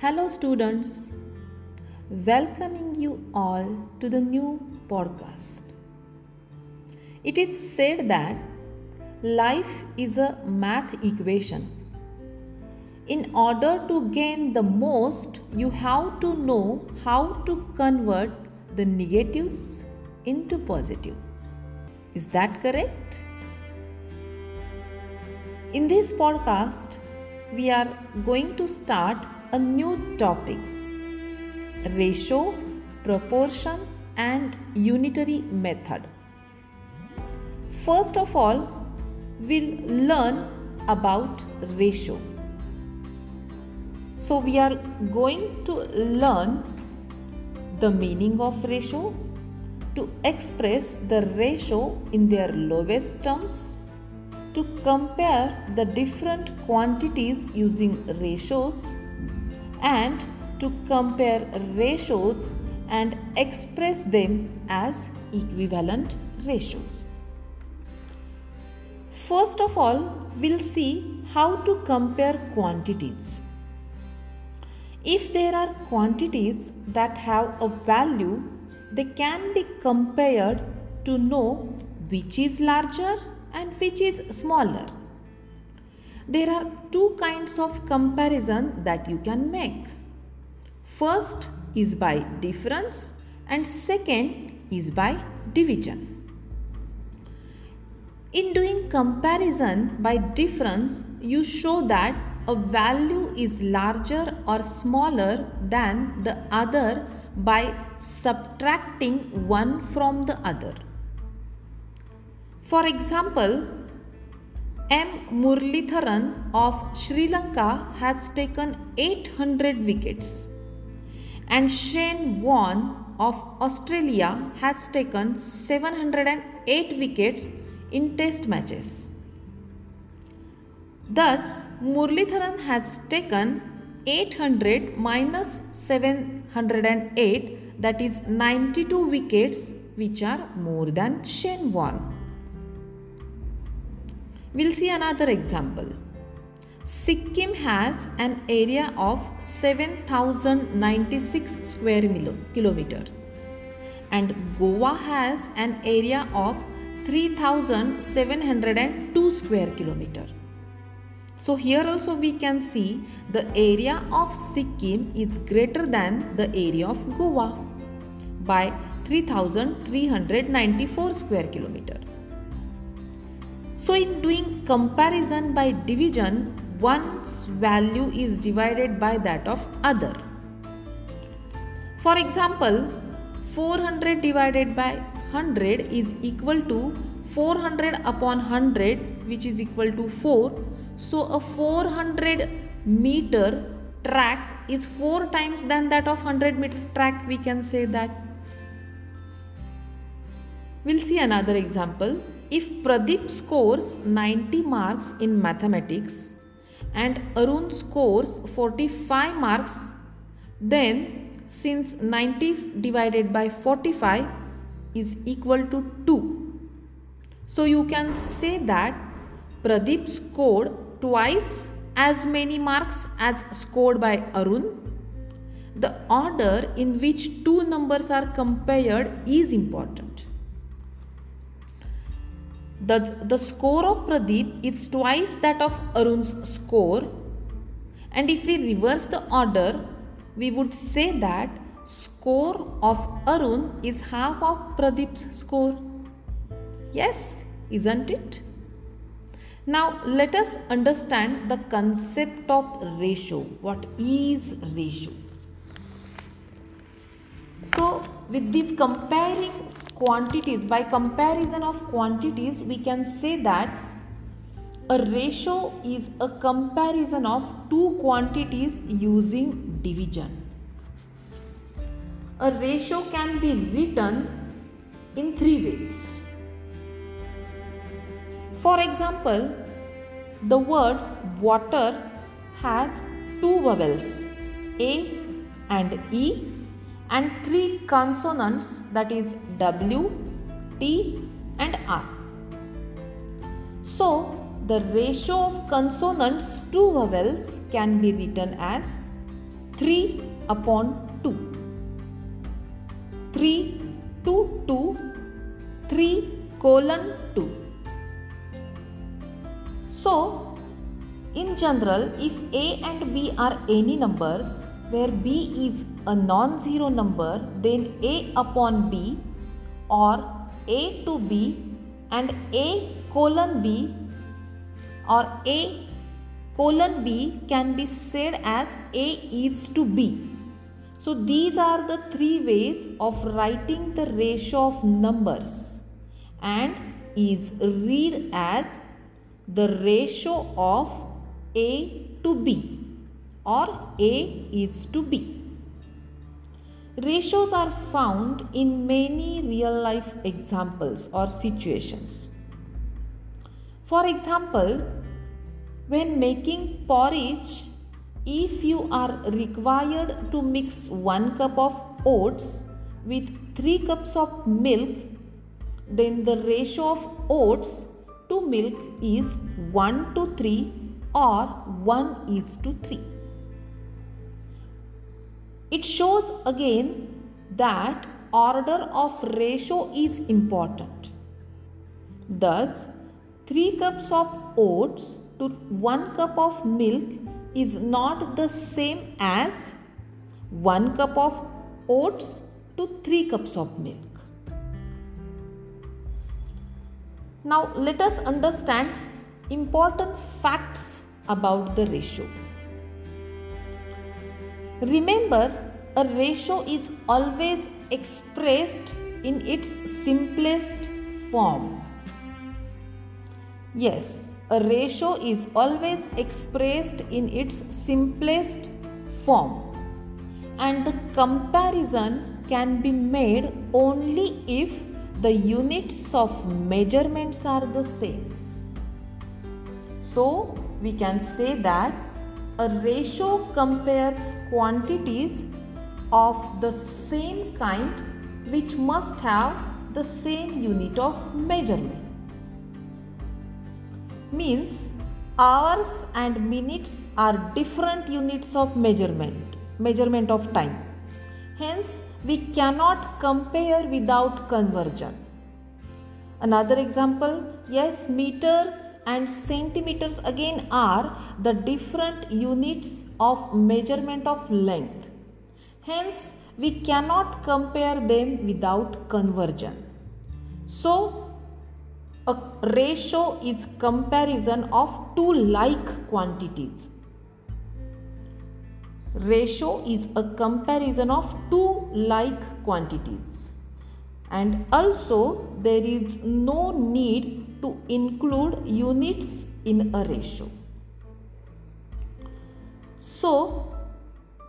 Hello, students. Welcoming you all to the new podcast. It is said that life is a math equation. In order to gain the most, you have to know how to convert the negatives into positives. Is that correct? In this podcast, we are going to start a new topic ratio, proportion, and unitary method. First of all, we'll learn about ratio. So, we are going to learn the meaning of ratio to express the ratio in their lowest terms, to compare the different quantities using ratios and to compare ratios and express them as equivalent ratios. First of all, we'll see how to compare quantities. If there are quantities that have a value, they can be compared to know which is larger and which is smaller there are two kinds of comparison that you can make. First is by difference and second is by division. In doing comparison by difference, you show that a value is larger or smaller than the other by subtracting one from the other. For example, M. Muralitharan of Sri Lanka has taken 800 wickets and Shane Warne of Australia has taken 708 wickets in test matches. Thus, Muralitharan has taken 800 minus 708 that is 92 wickets which are more than Shane Warne. We'll see another example. Sikkim has an area of 7096 square kilometer and Goa has an area of 3702 square kilometer. So here also we can see the area of Sikkim is greater than the area of Goa by 3394 square kilometer. So in doing comparison by division, one's value is divided by that of other. For example, 400 divided by 100 is equal to 400 upon 100 which is equal to 4. So a 400 meter track is 4 times than that of 100 meter track we can say that. We'll see another example. If Pradeep scores 90 marks in mathematics and Arun scores 45 marks, then since 90 divided by 45 is equal to 2. So you can say that Pradeep scored twice as many marks as scored by Arun. The order in which two numbers are compared is important. The, the score of Pradeep is twice that of Arun's score. And if we reverse the order, we would say that score of Arun is half of Pradeep's score. Yes, isn't it? Now let us understand the concept of ratio. What is ratio? So with this comparing quantities. By comparison of quantities we can say that a ratio is a comparison of two quantities using division. A ratio can be written in three ways. For example the word water has two vowels a and e and three consonants that is W, T and R. So, the ratio of consonants to vowels can be written as 3 upon 2. 3 to 2, 3 colon 2. So, in general, if a and b are any numbers where b is a non-zero number, then a upon b or a to b and a colon b or a colon b can be said as a is to b. So these are the three ways of writing the ratio of numbers and is read as the ratio of A to B or A is to B. Ratios are found in many real life examples or situations. For example, when making porridge, if you are required to mix 1 cup of oats with 3 cups of milk, then the ratio of oats to milk is 1 to 3 or 1 is to 3. It shows again that order of ratio is important. Thus, 3 cups of oats to 1 cup of milk is not the same as 1 cup of oats to 3 cups of milk. Now let us understand important facts about the ratio. Remember, a ratio is always expressed in its simplest form. Yes, a ratio is always expressed in its simplest form. And the comparison can be made only if the units of measurements are the same. So, we can say that a ratio compares quantities of the same kind which must have the same unit of measurement. Means hours and minutes are different units of measurement, measurement of time. Hence, we cannot compare without conversion. Another example, yes, meters and centimeters again are the different units of measurement of length. Hence, we cannot compare them without conversion. So, a ratio is comparison of two like quantities ratio is a comparison of two like quantities and also there is no need to include units in a ratio. So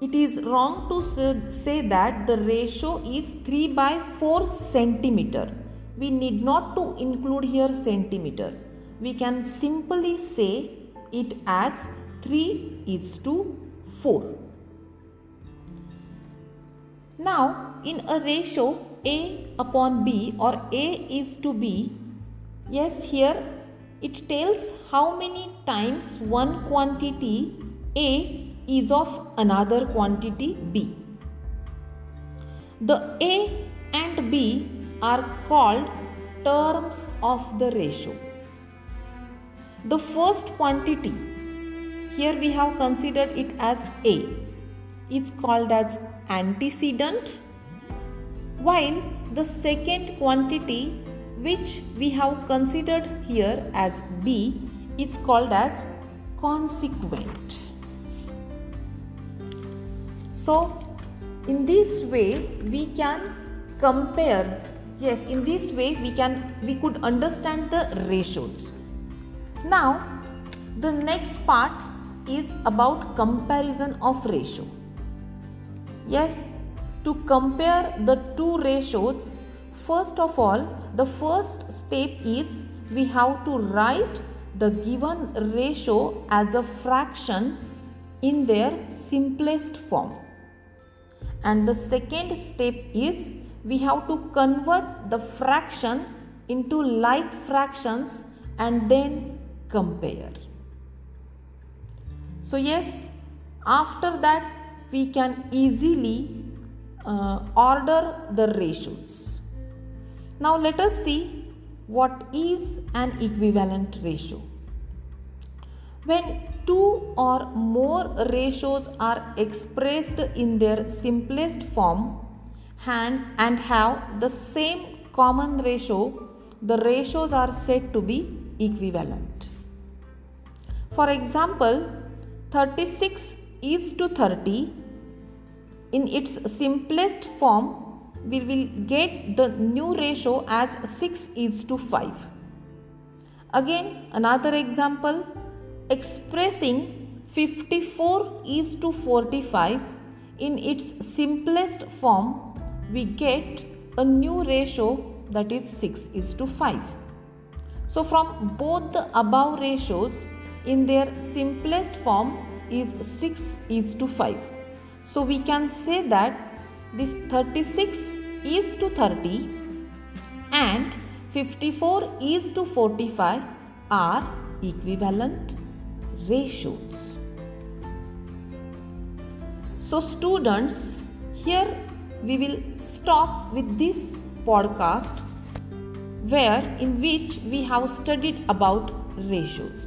it is wrong to say that the ratio is 3 by 4 centimeter. We need not to include here centimeter. We can simply say it as 3 is to 4. Now, in a ratio A upon B or A is to B, yes, here it tells how many times one quantity A is of another quantity B. The A and B are called terms of the ratio. The first quantity, here we have considered it as A, is called as antecedent while the second quantity which we have considered here as B is called as consequent. So in this way we can compare yes in this way we can we could understand the ratios. Now the next part is about comparison of ratio. Yes, to compare the two ratios, first of all, the first step is we have to write the given ratio as a fraction in their simplest form. And the second step is we have to convert the fraction into like fractions and then compare. So, yes, after that we can easily uh, order the ratios. Now let us see what is an equivalent ratio. When two or more ratios are expressed in their simplest form and have the same common ratio, the ratios are said to be equivalent. For example, 36 is to 30 in its simplest form we will get the new ratio as 6 is to 5. Again another example expressing 54 is to 45 in its simplest form we get a new ratio that is 6 is to 5. So from both the above ratios in their simplest form is 6 is to 5. So we can say that this 36 is to 30 and 54 is to 45 are equivalent ratios. So students here we will stop with this podcast where in which we have studied about ratios.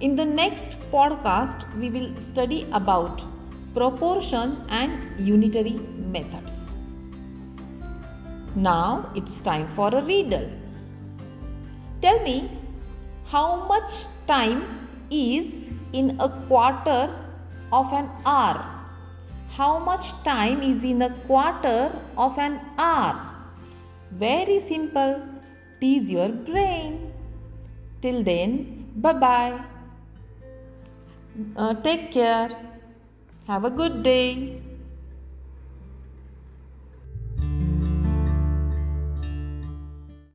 In the next podcast, we will study about proportion and unitary methods. Now it's time for a riddle. Tell me how much time is in a quarter of an hour? How much time is in a quarter of an hour? Very simple. Tease your brain. Till then, bye bye. Uh, take care. Have a good day.